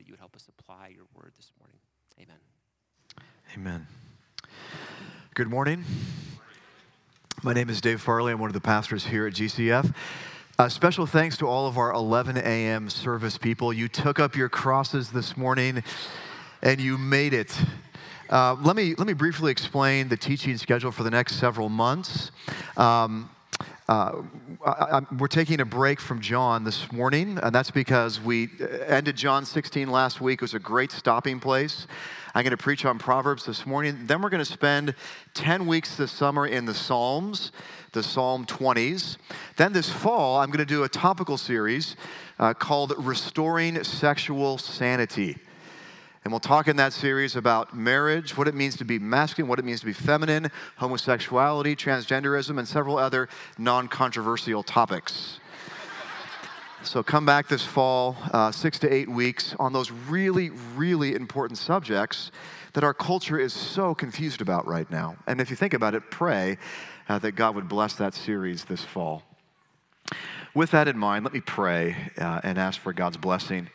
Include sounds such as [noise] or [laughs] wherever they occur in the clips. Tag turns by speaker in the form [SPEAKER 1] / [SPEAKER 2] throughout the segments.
[SPEAKER 1] that you would help us apply your word this morning. Amen.
[SPEAKER 2] Amen. Good morning. My name is Dave Farley. I'm one of the pastors here at GCF. Uh, special thanks to all of our 11 a.m. service people. You took up your crosses this morning and you made it. Uh, let, me, let me briefly explain the teaching schedule for the next several months. Um, uh, I, we're taking a break from John this morning, and that's because we ended John 16 last week. It was a great stopping place. I'm going to preach on Proverbs this morning. Then we're going to spend 10 weeks this summer in the Psalms, the Psalm 20s. Then this fall, I'm going to do a topical series uh, called Restoring Sexual Sanity. And we'll talk in that series about marriage, what it means to be masculine, what it means to be feminine, homosexuality, transgenderism, and several other non controversial topics. So come back this fall, uh, six to eight weeks, on those really, really important subjects that our culture is so confused about right now. And if you think about it, pray uh, that God would bless that series this fall. With that in mind, let me pray uh, and ask for God's blessing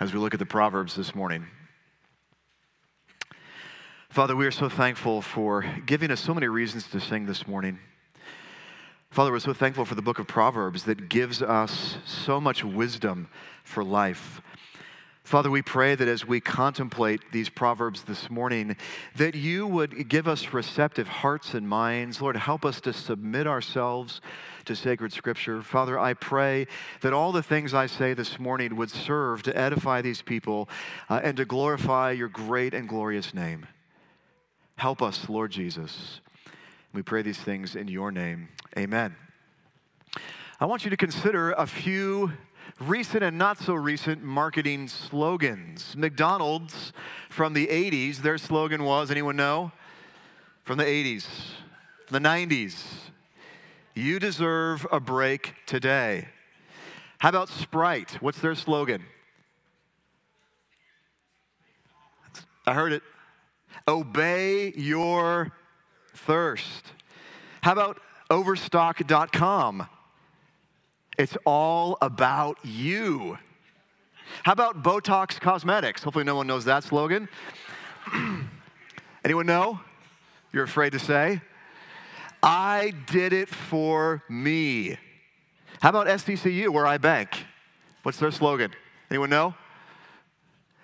[SPEAKER 2] as we look at the Proverbs this morning. Father, we are so thankful for giving us so many reasons to sing this morning. Father, we're so thankful for the book of Proverbs that gives us so much wisdom for life. Father, we pray that as we contemplate these Proverbs this morning, that you would give us receptive hearts and minds. Lord, help us to submit ourselves to sacred scripture. Father, I pray that all the things I say this morning would serve to edify these people uh, and to glorify your great and glorious name. Help us, Lord Jesus. We pray these things in your name. Amen. I want you to consider a few recent and not so recent marketing slogans. McDonald's from the 80s, their slogan was anyone know? From the 80s, the 90s. You deserve a break today. How about Sprite? What's their slogan? I heard it. Obey your thirst. How about overstock.com? It's all about you. How about Botox Cosmetics? Hopefully, no one knows that slogan. [clears throat] Anyone know? You're afraid to say? I did it for me. How about SDCU, where I bank? What's their slogan? Anyone know?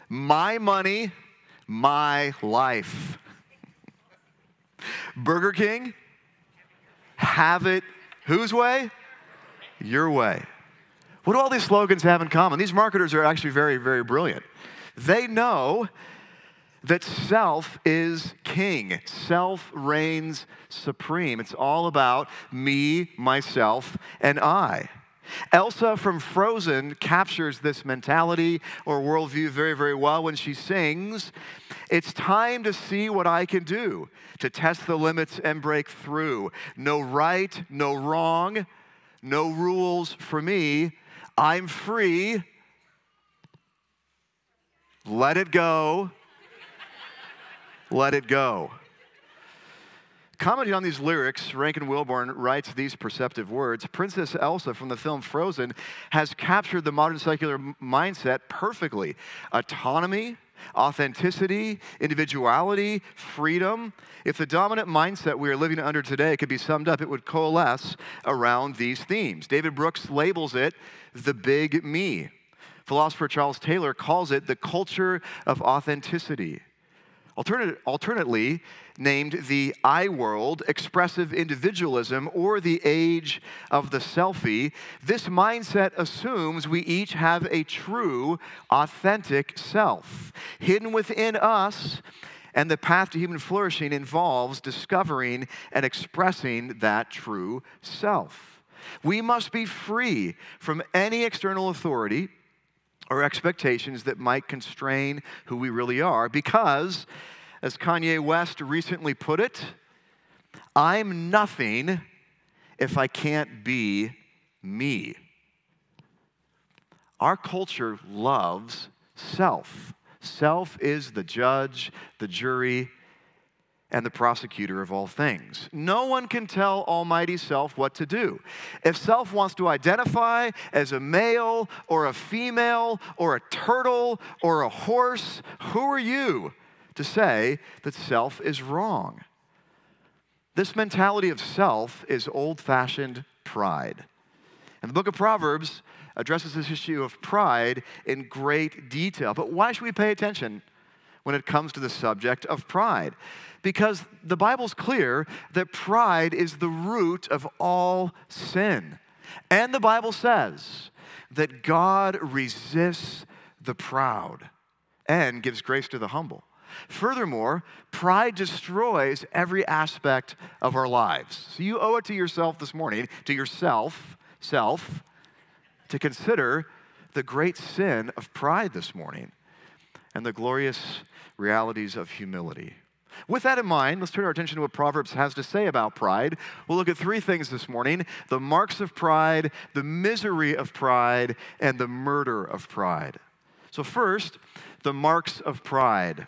[SPEAKER 2] My money, my life. Burger King, have it whose way? Your way. What do all these slogans have in common? These marketers are actually very, very brilliant. They know that self is king, self reigns supreme. It's all about me, myself, and I. Elsa from Frozen captures this mentality or worldview very, very well when she sings, It's time to see what I can do, to test the limits and break through. No right, no wrong, no rules for me. I'm free. Let it go. Let it go. Commenting on these lyrics, Rankin Wilbourne writes these perceptive words Princess Elsa from the film Frozen has captured the modern secular mindset perfectly. Autonomy, authenticity, individuality, freedom. If the dominant mindset we are living under today could be summed up, it would coalesce around these themes. David Brooks labels it the big me. Philosopher Charles Taylor calls it the culture of authenticity. Alternate, alternately, named the I world, expressive individualism, or the age of the selfie, this mindset assumes we each have a true, authentic self. Hidden within us, and the path to human flourishing involves discovering and expressing that true self. We must be free from any external authority or expectations that might constrain who we really are because, as Kanye West recently put it, I'm nothing if I can't be me. Our culture loves self. Self is the judge, the jury, and the prosecutor of all things. No one can tell Almighty Self what to do. If Self wants to identify as a male or a female or a turtle or a horse, who are you to say that Self is wrong? This mentality of self is old fashioned pride. And the book of Proverbs addresses this issue of pride in great detail. But why should we pay attention when it comes to the subject of pride? Because the Bible's clear that pride is the root of all sin. And the Bible says that God resists the proud and gives grace to the humble. Furthermore, pride destroys every aspect of our lives. So you owe it to yourself this morning, to yourself, self, to consider the great sin of pride this morning and the glorious realities of humility. With that in mind, let's turn our attention to what Proverbs has to say about pride. We'll look at three things this morning the marks of pride, the misery of pride, and the murder of pride. So, first, the marks of pride.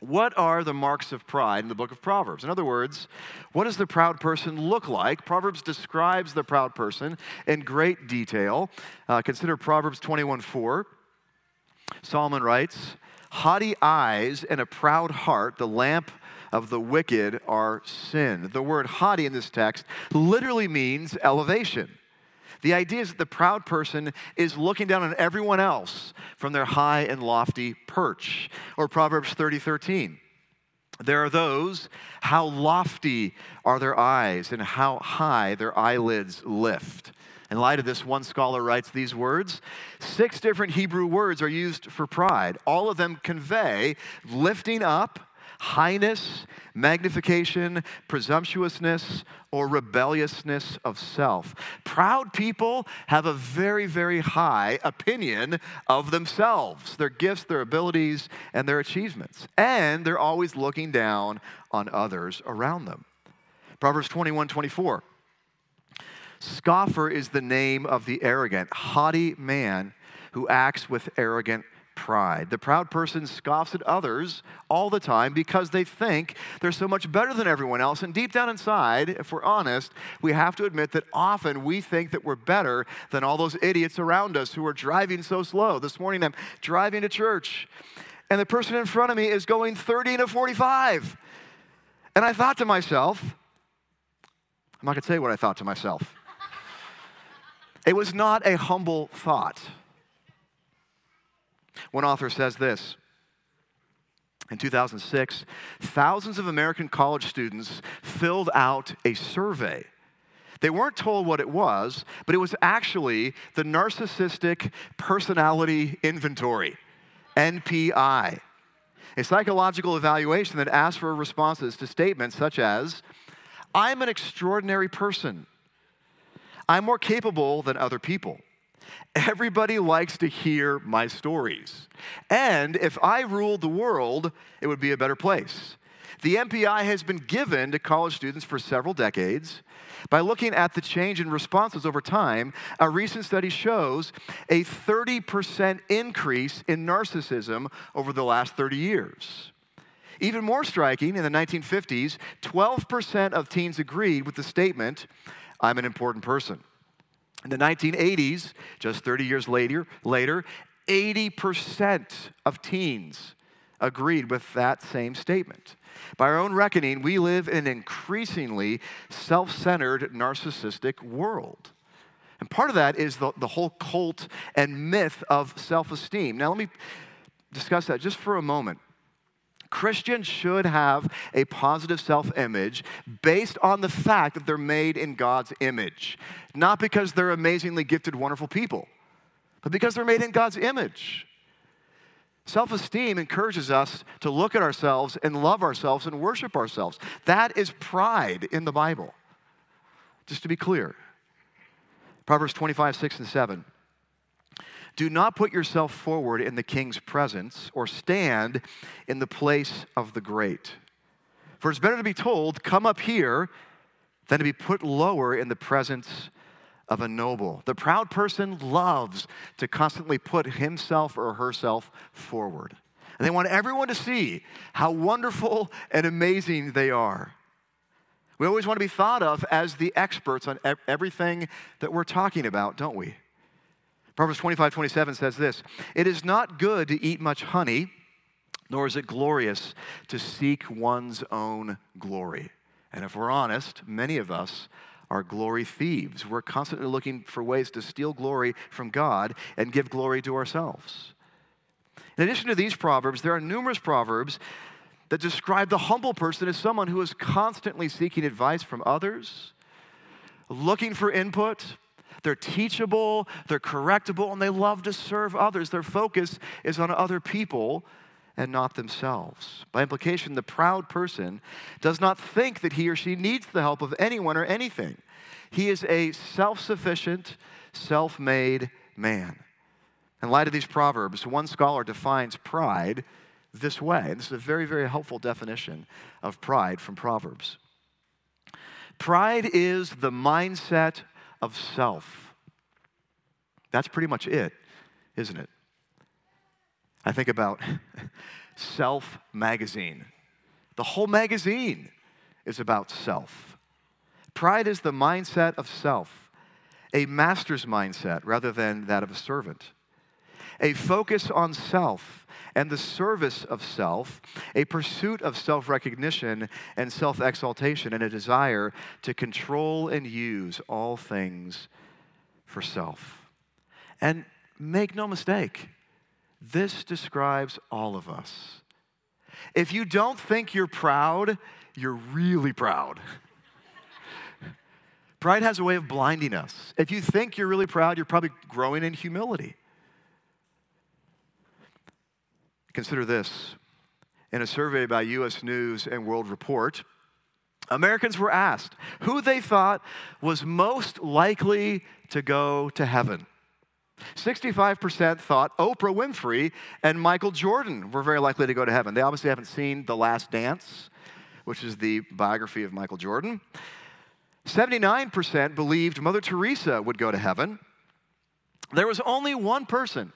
[SPEAKER 2] What are the marks of pride in the book of Proverbs? In other words, what does the proud person look like? Proverbs describes the proud person in great detail. Uh, consider Proverbs 21 4. Solomon writes, Haughty eyes and a proud heart, the lamp of the wicked are sin. The word haughty in this text literally means elevation. The idea is that the proud person is looking down on everyone else from their high and lofty perch. Or Proverbs 30 13. There are those, how lofty are their eyes and how high their eyelids lift. In light of this, one scholar writes these words Six different Hebrew words are used for pride. All of them convey lifting up, highness, magnification, presumptuousness, or rebelliousness of self. Proud people have a very, very high opinion of themselves, their gifts, their abilities, and their achievements. And they're always looking down on others around them. Proverbs 21 24. Scoffer is the name of the arrogant, haughty man who acts with arrogant pride. The proud person scoffs at others all the time because they think they're so much better than everyone else. And deep down inside, if we're honest, we have to admit that often we think that we're better than all those idiots around us who are driving so slow. This morning I'm driving to church, and the person in front of me is going 30 to 45. And I thought to myself, I'm not going to tell you what I thought to myself. It was not a humble thought. One author says this In 2006, thousands of American college students filled out a survey. They weren't told what it was, but it was actually the Narcissistic Personality Inventory, NPI, a psychological evaluation that asked for responses to statements such as I'm an extraordinary person, I'm more capable than other people. Everybody likes to hear my stories. And if I ruled the world, it would be a better place. The NPI has been given to college students for several decades. By looking at the change in responses over time, a recent study shows a 30% increase in narcissism over the last 30 years. Even more striking, in the 1950s, 12% of teens agreed with the statement, I'm an important person. In the 1980s, just 30 years later, later 80% of teens agreed with that same statement. By our own reckoning, we live in an increasingly self centered, narcissistic world. And part of that is the, the whole cult and myth of self esteem. Now, let me discuss that just for a moment. Christians should have a positive self image based on the fact that they're made in God's image, not because they're amazingly gifted, wonderful people, but because they're made in God's image. Self esteem encourages us to look at ourselves and love ourselves and worship ourselves. That is pride in the Bible. Just to be clear Proverbs 25, 6 and 7. Do not put yourself forward in the king's presence or stand in the place of the great. For it's better to be told, Come up here, than to be put lower in the presence of a noble. The proud person loves to constantly put himself or herself forward. And they want everyone to see how wonderful and amazing they are. We always want to be thought of as the experts on everything that we're talking about, don't we? Proverbs 25, 27 says this It is not good to eat much honey, nor is it glorious to seek one's own glory. And if we're honest, many of us are glory thieves. We're constantly looking for ways to steal glory from God and give glory to ourselves. In addition to these proverbs, there are numerous proverbs that describe the humble person as someone who is constantly seeking advice from others, looking for input. They're teachable, they're correctable, and they love to serve others. Their focus is on other people and not themselves. By implication, the proud person does not think that he or she needs the help of anyone or anything. He is a self sufficient, self made man. In light of these proverbs, one scholar defines pride this way. And this is a very, very helpful definition of pride from Proverbs. Pride is the mindset of self. That's pretty much it, isn't it? I think about [laughs] Self magazine. The whole magazine is about self. Pride is the mindset of self, a master's mindset rather than that of a servant. A focus on self and the service of self, a pursuit of self recognition and self exaltation, and a desire to control and use all things for self. And make no mistake, this describes all of us. If you don't think you're proud, you're really proud. [laughs] Pride has a way of blinding us. If you think you're really proud, you're probably growing in humility. Consider this. In a survey by US News and World Report, Americans were asked who they thought was most likely to go to heaven. 65% thought Oprah Winfrey and Michael Jordan were very likely to go to heaven. They obviously haven't seen The Last Dance, which is the biography of Michael Jordan. 79% believed Mother Teresa would go to heaven. There was only one person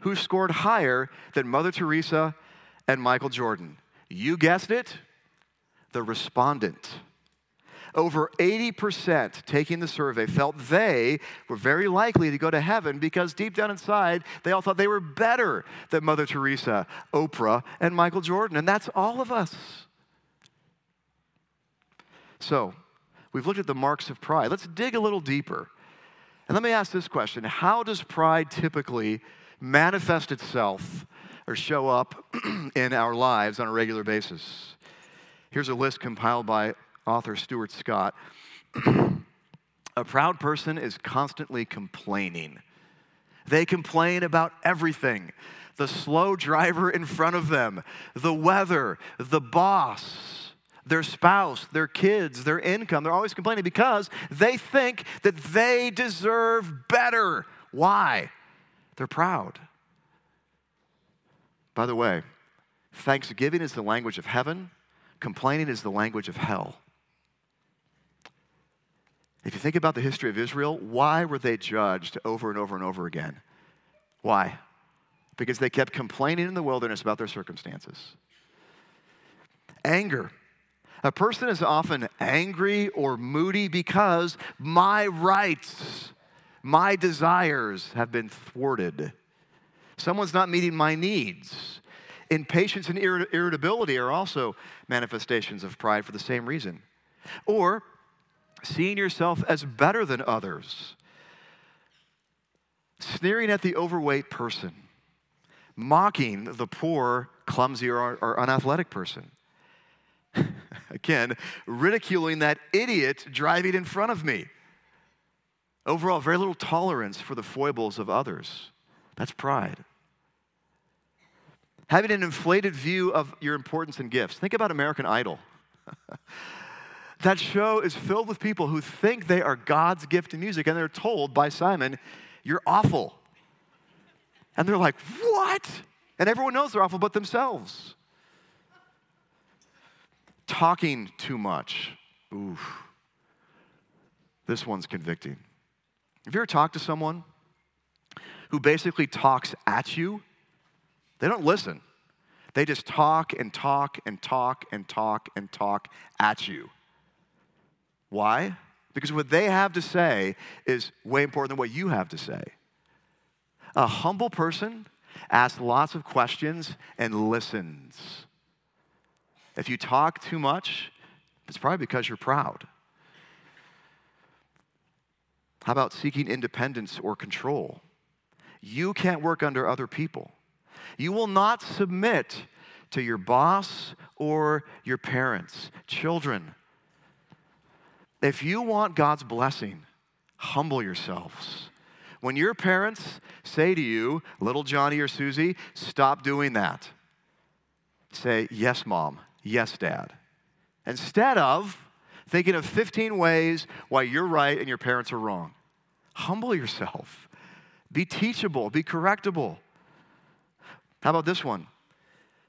[SPEAKER 2] who scored higher than Mother Teresa and Michael Jordan. You guessed it, the respondent over 80% taking the survey felt they were very likely to go to heaven because deep down inside, they all thought they were better than Mother Teresa, Oprah, and Michael Jordan. And that's all of us. So, we've looked at the marks of pride. Let's dig a little deeper. And let me ask this question How does pride typically manifest itself or show up [clears throat] in our lives on a regular basis? Here's a list compiled by author Stuart Scott. [clears throat] a proud person is constantly complaining. They complain about everything the slow driver in front of them, the weather, the boss, their spouse, their kids, their income. They're always complaining because they think that they deserve better. Why? They're proud. By the way, thanksgiving is the language of heaven, complaining is the language of hell. If you think about the history of Israel, why were they judged over and over and over again? Why? Because they kept complaining in the wilderness about their circumstances. Anger. A person is often angry or moody because my rights, my desires have been thwarted. Someone's not meeting my needs. Impatience and irritability are also manifestations of pride for the same reason. Or seeing yourself as better than others, sneering at the overweight person, mocking the poor, clumsy, or, or unathletic person. [laughs] Again, ridiculing that idiot driving in front of me. Overall, very little tolerance for the foibles of others. That's pride. Having an inflated view of your importance and gifts. Think about American Idol. [laughs] That show is filled with people who think they are God's gift to music, and they're told by Simon, You're awful. And they're like, What? And everyone knows they're awful but themselves. Talking too much. Oof. This one's convicting. Have you ever talked to someone who basically talks at you? They don't listen, They just talk and talk and talk and talk and talk at you. Why? Because what they have to say is way important than what you have to say. A humble person asks lots of questions and listens. If you talk too much, it's probably because you're proud. How about seeking independence or control? You can't work under other people. You will not submit to your boss or your parents. Children, if you want God's blessing, humble yourselves. When your parents say to you, little Johnny or Susie, stop doing that, say, yes, mom, yes, dad. Instead of thinking of 15 ways why you're right and your parents are wrong. Humble yourself. Be teachable, be correctable. How about this one?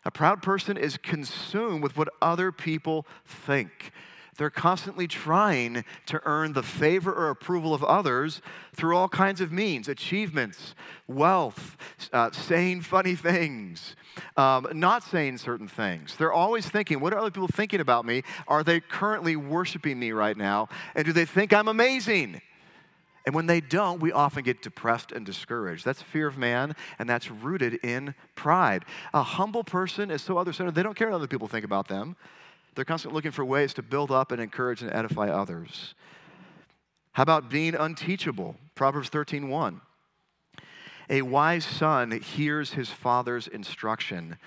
[SPEAKER 2] A proud person is consumed with what other people think. They're constantly trying to earn the favor or approval of others through all kinds of means achievements, wealth, uh, saying funny things, um, not saying certain things. They're always thinking, what are other people thinking about me? Are they currently worshiping me right now? And do they think I'm amazing? And when they don't, we often get depressed and discouraged. That's fear of man, and that's rooted in pride. A humble person is so other centered, they don't care what other people think about them. They're constantly looking for ways to build up and encourage and edify others. How about being unteachable? Proverbs 13 1. A wise son hears his father's instruction,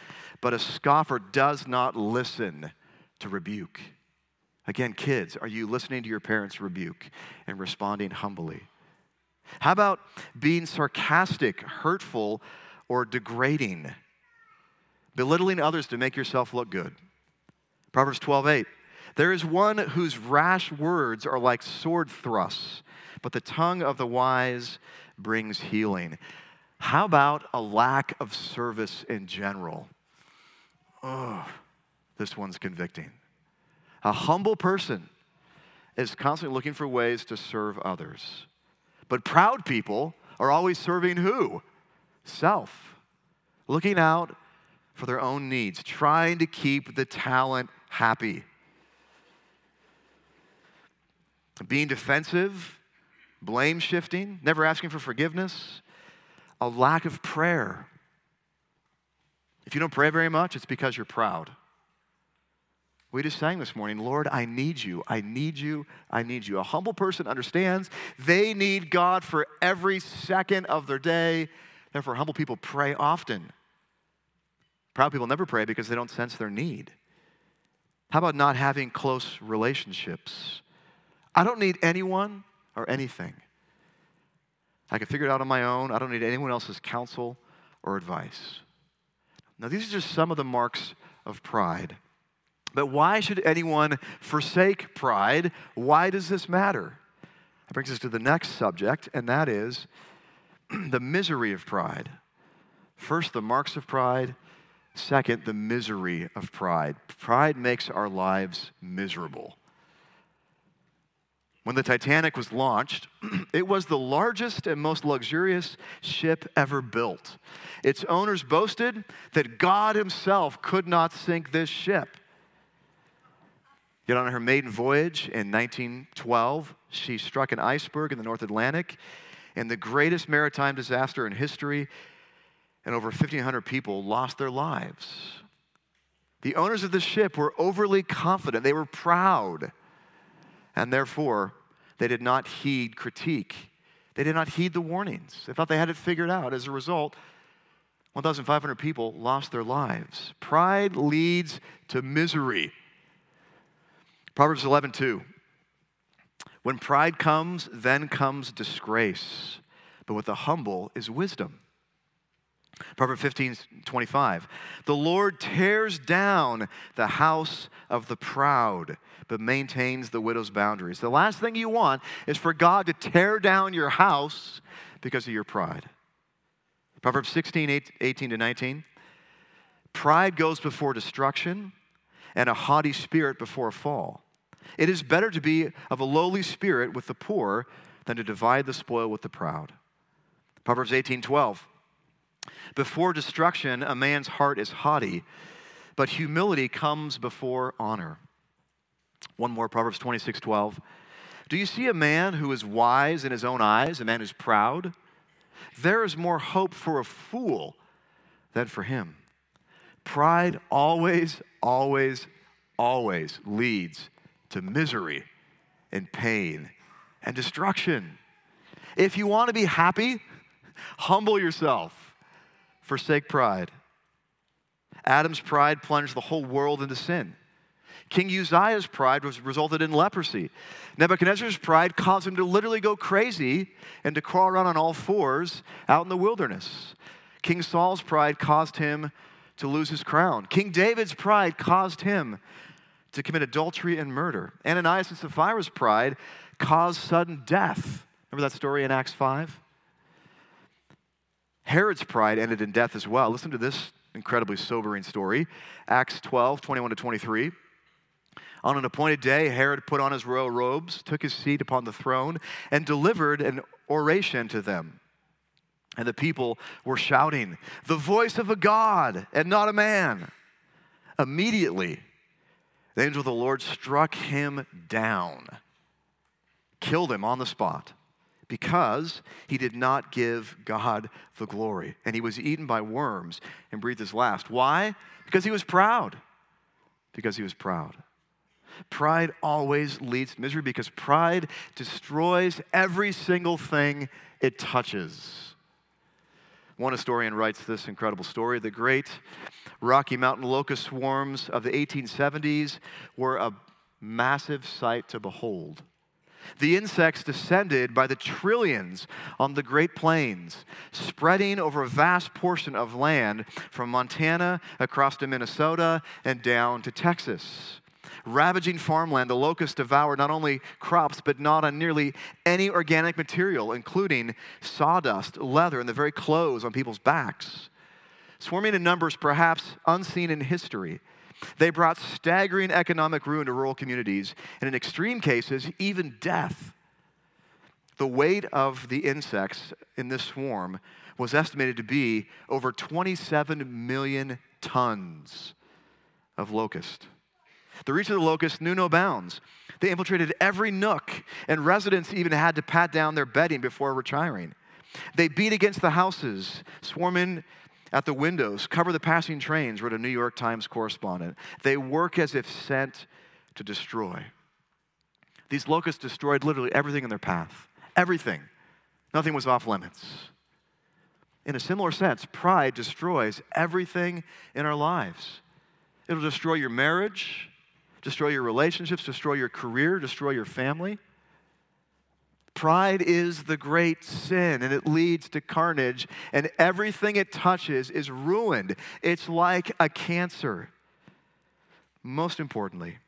[SPEAKER 2] but a scoffer does not listen to rebuke. Again, kids, are you listening to your parents' rebuke and responding humbly? How about being sarcastic, hurtful, or degrading? Belittling others to make yourself look good. Proverbs 12, 8. There is one whose rash words are like sword thrusts, but the tongue of the wise brings healing. How about a lack of service in general? Oh, this one's convicting. A humble person is constantly looking for ways to serve others. But proud people are always serving who? Self. Looking out for their own needs, trying to keep the talent happy. Being defensive, blame shifting, never asking for forgiveness, a lack of prayer. If you don't pray very much, it's because you're proud. We just sang this morning, Lord, I need you. I need you. I need you. A humble person understands they need God for every second of their day. Therefore, humble people pray often. Proud people never pray because they don't sense their need. How about not having close relationships? I don't need anyone or anything. I can figure it out on my own. I don't need anyone else's counsel or advice. Now, these are just some of the marks of pride. But why should anyone forsake pride? Why does this matter? That brings us to the next subject, and that is [clears throat] the misery of pride. First, the marks of pride, Second, the misery of pride. Pride makes our lives miserable. When the Titanic was launched, [clears throat] it was the largest and most luxurious ship ever built. Its owners boasted that God Himself could not sink this ship. Yet on her maiden voyage in 1912, she struck an iceberg in the North Atlantic, and the greatest maritime disaster in history and over 1,500 people lost their lives. The owners of the ship were overly confident, they were proud, and therefore they did not heed critique. They did not heed the warnings. They thought they had it figured out. As a result, 1,500 people lost their lives. Pride leads to misery. Proverbs 11, 2. When pride comes, then comes disgrace, but with the humble is wisdom. Proverbs 15, 25. The Lord tears down the house of the proud, but maintains the widow's boundaries. The last thing you want is for God to tear down your house because of your pride. Proverbs 16, 18 to 19. Pride goes before destruction, and a haughty spirit before a fall. It is better to be of a lowly spirit with the poor than to divide the spoil with the proud. Proverbs 18, 12. Before destruction, a man's heart is haughty, but humility comes before honor. One more, Proverbs 26 12. Do you see a man who is wise in his own eyes, a man who's proud? There is more hope for a fool than for him. Pride always, always, always leads to misery and pain and destruction. If you want to be happy, humble yourself, forsake pride. Adam's pride plunged the whole world into sin. King Uzziah's pride was resulted in leprosy. Nebuchadnezzar's pride caused him to literally go crazy and to crawl around on all fours out in the wilderness. King Saul's pride caused him to lose his crown. King David's pride caused him to commit adultery and murder. Ananias and Sapphira's pride caused sudden death. Remember that story in Acts 5? Herod's pride ended in death as well. Listen to this incredibly sobering story. Acts 12, 21 to 23. On an appointed day, Herod put on his royal robes, took his seat upon the throne, and delivered an oration to them. And the people were shouting, The voice of a God and not a man. Immediately, the angel of the Lord struck him down, killed him on the spot, because he did not give God the glory. And he was eaten by worms and breathed his last. Why? Because he was proud. Because he was proud. Pride always leads to misery because pride destroys every single thing it touches. One historian writes this incredible story. The great Rocky Mountain locust swarms of the 1870s were a massive sight to behold. The insects descended by the trillions on the Great Plains, spreading over a vast portion of land from Montana across to Minnesota and down to Texas. Ravaging farmland, the locusts devoured not only crops, but not on nearly any organic material, including sawdust, leather, and the very clothes on people's backs. Swarming in numbers perhaps unseen in history, they brought staggering economic ruin to rural communities, and in extreme cases, even death. The weight of the insects in this swarm was estimated to be over 27 million tons of locust. The reach of the locust knew no bounds. They infiltrated every nook, and residents even had to pat down their bedding before retiring. They beat against the houses, swarm in at the windows, cover the passing trains, wrote a New York Times correspondent. They work as if sent to destroy. These locusts destroyed literally everything in their path. Everything. Nothing was off limits. In a similar sense, pride destroys everything in our lives. It'll destroy your marriage, destroy your relationships, destroy your career, destroy your family. Pride is the great sin and it leads to carnage, and everything it touches is ruined. It's like a cancer. Most importantly,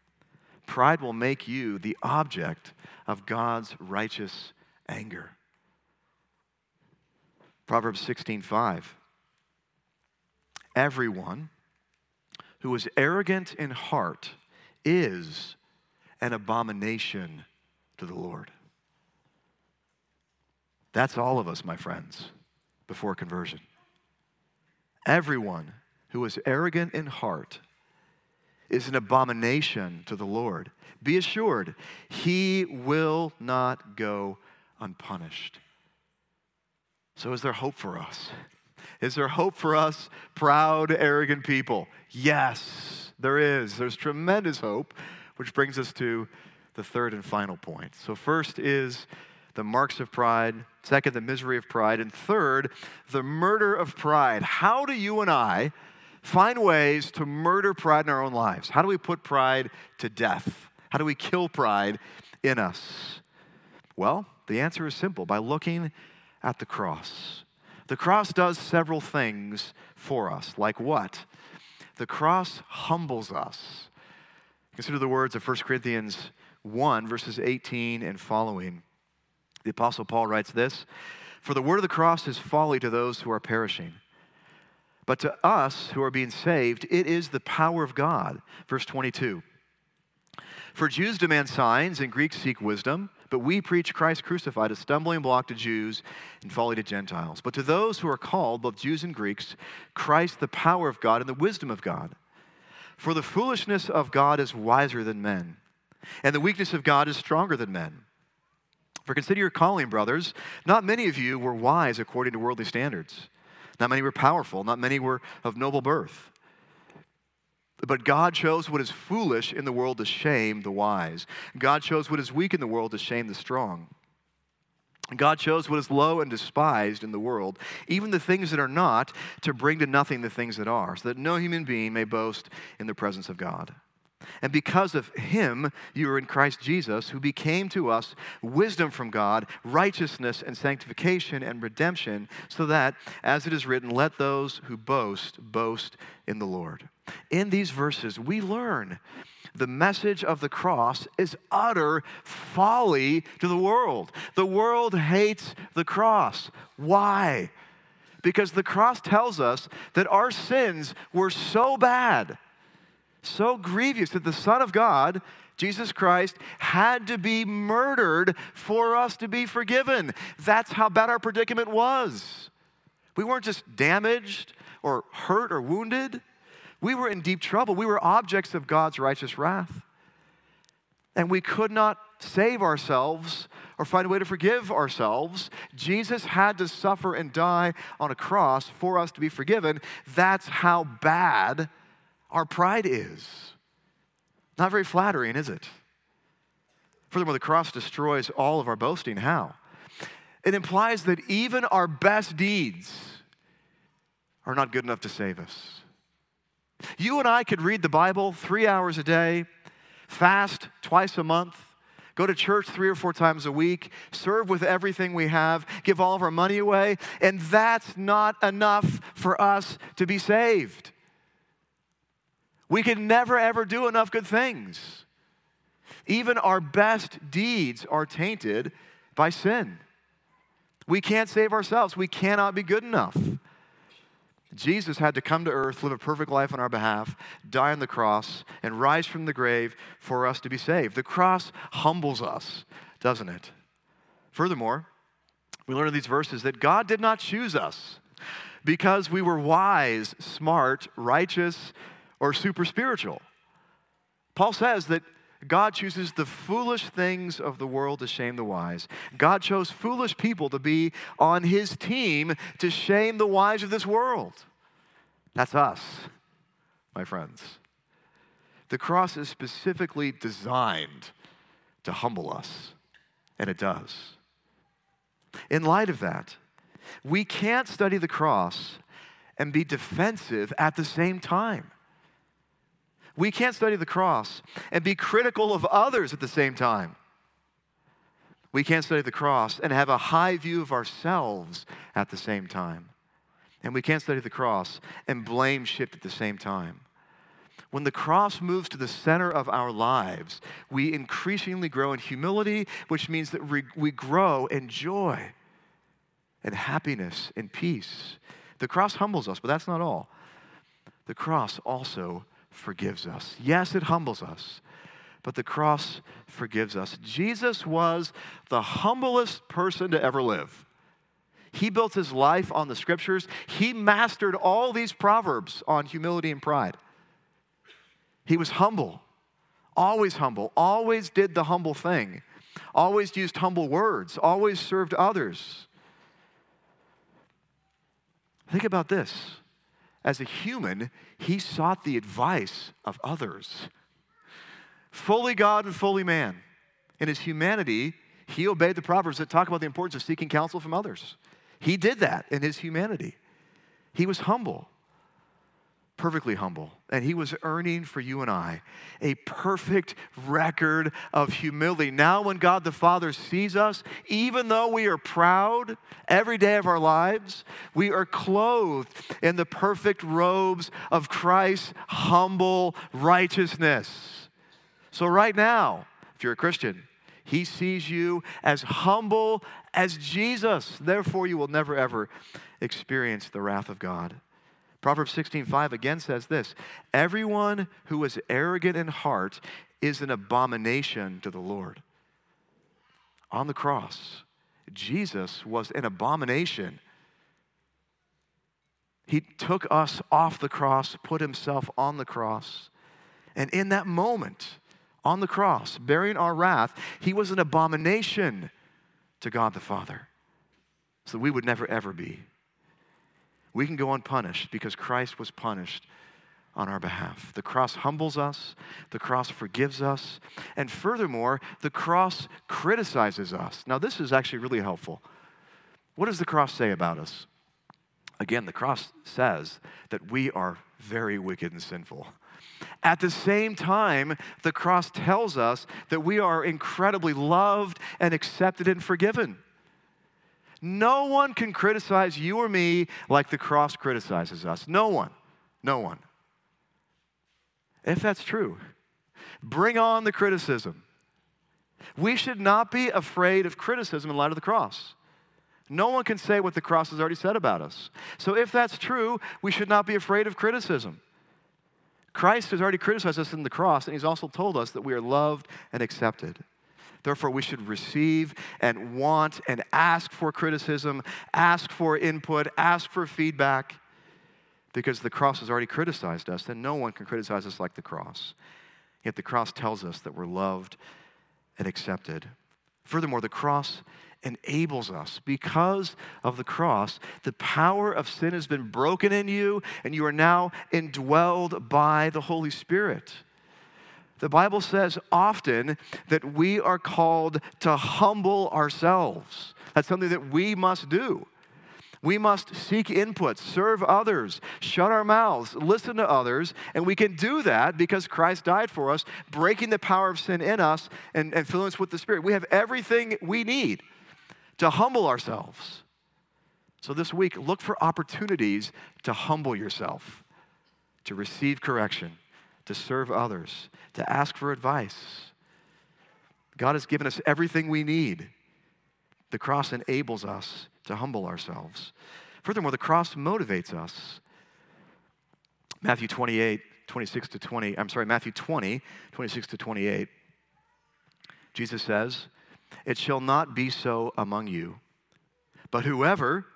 [SPEAKER 2] pride will make you the object of God's righteous anger. Proverbs 16:5 Everyone who is arrogant in heart is an abomination to the Lord. That's all of us, my friends, before conversion. Everyone who is arrogant in heart is an abomination to the Lord. Be assured, he will not go unpunished. So, is there hope for us? Is there hope for us, proud, arrogant people? Yes, there is. There's tremendous hope, which brings us to the third and final point. So, first is the marks of pride. Second, the misery of pride. And third, the murder of pride. How do you and I find ways to murder pride in our own lives? How do we put pride to death? How do we kill pride in us? Well, the answer is simple by looking at the cross. The cross does several things for us. Like what? The cross humbles us. Consider the words of 1 Corinthians 1, verses 18 and following. The Apostle Paul writes this For the word of the cross is folly to those who are perishing. But to us who are being saved, it is the power of God. Verse 22. For Jews demand signs and Greeks seek wisdom, But we preach Christ crucified, a stumbling block to Jews and folly to Gentiles. But to those who are called, both Jews and Greeks, Christ the power of God and the wisdom of God. For the foolishness of God is wiser than men, and the weakness of God is stronger than men. For consider your calling, brothers. Not many of you were wise according to worldly standards. Not many were powerful. Not many were of noble birth. But God chose what is foolish in the world to shame the wise. God chose what is weak in the world to shame the strong. God chose what is low and despised in the world, even the things that are not, to bring to nothing the things that are, so that no human being may boast in the presence of God. And because of him, you are in Christ Jesus, who became to us wisdom from God, righteousness and sanctification and redemption, so that, as it is written, let those who boast boast in the Lord. In these verses, we learn the message of the cross is utter folly to the world. The world hates the cross. Why? Because the cross tells us that our sins were so bad so grievous that the Son of God, Jesus Christ, had to be murdered for us to be forgiven. That's how bad our predicament was. We weren't just damaged or hurt or wounded, we were in deep trouble. We were objects of God's righteous wrath. And we could not save ourselves or find a way to forgive ourselves. Jesus had to suffer and die on a cross for us to be forgiven. That's how bad our pride is. Not very flattering, is it? Furthermore, the cross destroys all of our boasting. How? It implies that even our best deeds are not good enough to save us. You and I could read the Bible three hours a day, fast twice a month, go to church three or four times a week, serve with everything we have, give all of our money away, and that's not enough for us to be saved. We can never, ever do enough good things. Even our best deeds are tainted by sin. We can't save ourselves, we cannot be good enough. Jesus had to come to earth, live a perfect life on our behalf, die on the cross, and rise from the grave for us to be saved. The cross humbles us, doesn't it? Furthermore, we learn in these verses that God did not choose us because we were wise, smart, righteous, or super spiritual. Paul says that God chooses the foolish things of the world to shame the wise. God chose foolish people to be on his team to shame the wise of this world. That's us, my friends. The cross is specifically designed to humble us, and it does. In light of that, we can't study the cross and be defensive at the same time. We can't study the cross and be critical of others at the same time. We can't study the cross and have a high view of ourselves at the same time. And we can't study the cross and blame shift at the same time. When the cross moves to the center of our lives, we increasingly grow in humility, which means that we grow in joy and happiness and peace. The cross humbles us, but that's not all. The cross also forgives us. Yes, it humbles us, but the cross forgives us. Jesus was the humblest person to ever live. He built his life on the scriptures. He mastered all these proverbs on humility and pride. He was humble, always humble, always did the humble thing, always used humble words, always served others. Think about this as a human, he sought the advice of others. Fully God and fully man. In his humanity, he obeyed the Proverbs that talk about the importance of seeking counsel from others. He did that in his humanity. He was humble perfectly humble, and he was earning for you and I a perfect record of humility. Now, when God the Father sees us, even though we are proud every day of our lives, we are clothed in the perfect robes of Christ's humble righteousness. So, right now, if you're a Christian, he sees you as humble as Jesus. Therefore, you will never, ever experience the wrath of God. Proverbs 16:5 again says this, everyone who is arrogant in heart is an abomination to the Lord. on the cross, Jesus was an abomination. He took us off the cross, put himself on the cross. And in that moment, on the cross, bearing our wrath, he was an abomination to God the Father. So we would never, ever be. We can go unpunished because Christ was punished on our behalf. The cross humbles us, the cross forgives us, and furthermore, the cross criticizes us. Now, this is actually really helpful. What does the cross say about us? Again, the cross says that we are very wicked and sinful. At the same time, the cross tells us that we are incredibly loved and accepted and forgiven. No one can criticize you or me like the cross criticizes us. No one. No one. If that's true, bring on the criticism. We should not be afraid of criticism in light of the cross. No one can say what the cross has already said about us. So, if that's true, we should not be afraid of criticism. Christ has already criticized us in the cross, and he's also told us that we are loved and accepted. Therefore, we should receive and want and ask for criticism, ask for input, ask for feedback, because the cross has already criticized us, and no one can criticize us like the cross. Yet the cross tells us that we're loved and accepted. Furthermore, the cross enables us. Because of the cross, the power of sin has been broken in you, and you are now indwelled by the Holy Spirit. The Bible says often that we are called to humble ourselves. That's something that we must do. We must seek input, serve others, shut our mouths, listen to others, and we can do that because Christ died for us, breaking the power of sin in us and, and filling us with the Spirit. We have everything we need to humble ourselves. So this week, look for opportunities to humble yourself, to receive correction, to serve others, to ask for advice. God has given us everything we need. The cross enables us to humble ourselves. Furthermore, the cross motivates us. Matthew 28, 26 to 20, I'm sorry, Matthew 20, 26 to 28. Jesus says, It shall not be so among you, but whoever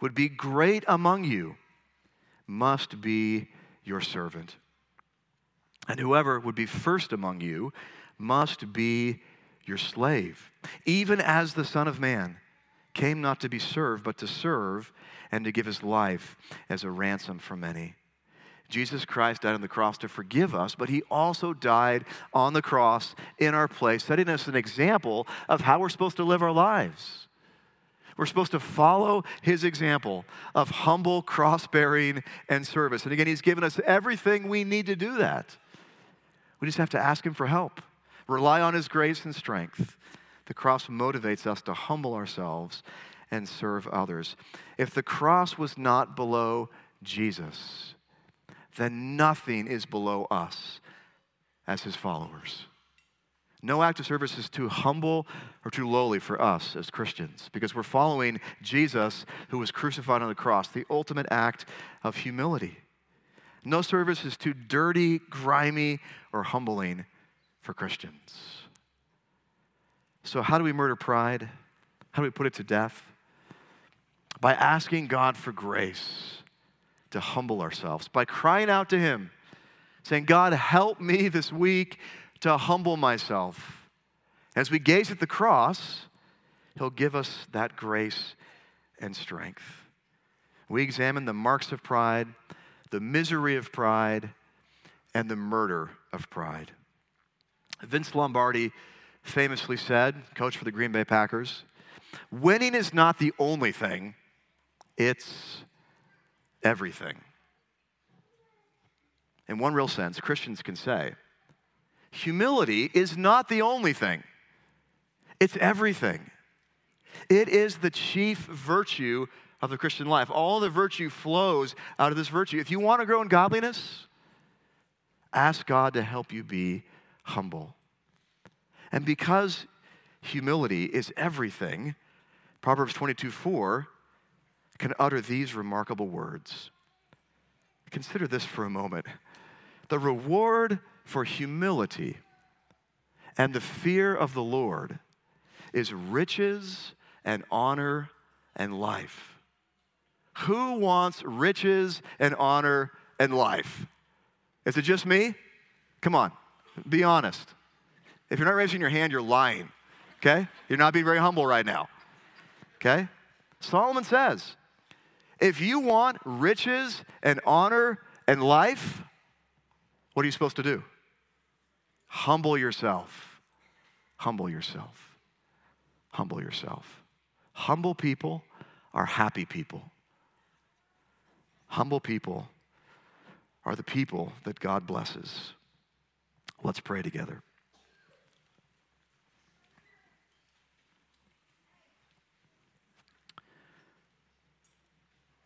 [SPEAKER 2] would be great among you must be your servant. And whoever would be first among you must be your slave, even as the Son of Man came not to be served, but to serve and to give his life as a ransom for many. Jesus Christ died on the cross to forgive us, but he also died on the cross in our place, setting us an example of how we're supposed to live our lives. We're supposed to follow his example of humble cross bearing and service. And again, he's given us everything we need to do that. We just have to ask him for help, rely on his grace and strength. The cross motivates us to humble ourselves and serve others. If the cross was not below Jesus, then nothing is below us as his followers. No act of service is too humble or too lowly for us as Christians because we're following Jesus who was crucified on the cross, the ultimate act of humility. No service is too dirty, grimy, or humbling for Christians. So, how do we murder pride? How do we put it to death? By asking God for grace to humble ourselves, by crying out to Him, saying, God, help me this week to humble myself. As we gaze at the cross, He'll give us that grace and strength. We examine the marks of pride, the misery of pride, and the murder of pride. Vince Lombardi famously said, coach for the Green Bay Packers, winning is not the only thing, it's everything. In one real sense, Christians can say, humility is not the only thing, it's everything. It is the chief virtue of the Christian life. All the virtue flows out of this virtue. If you want to grow in godliness, ask God to help you be humble. And because humility is everything, Proverbs 22 4 can utter these remarkable words. Consider this for a moment. The reward for humility and the fear of the Lord is riches and honor and life. Who wants riches and honor and life? Is it just me? Come on, be honest. If you're not raising your hand, you're lying, okay? You're not being very humble right now, okay? Solomon says, if you want riches and honor and life, what are you supposed to do? Humble yourself. Humble yourself. Humble yourself. Humble people are happy people. Humble people are the people that God blesses. Let's pray together.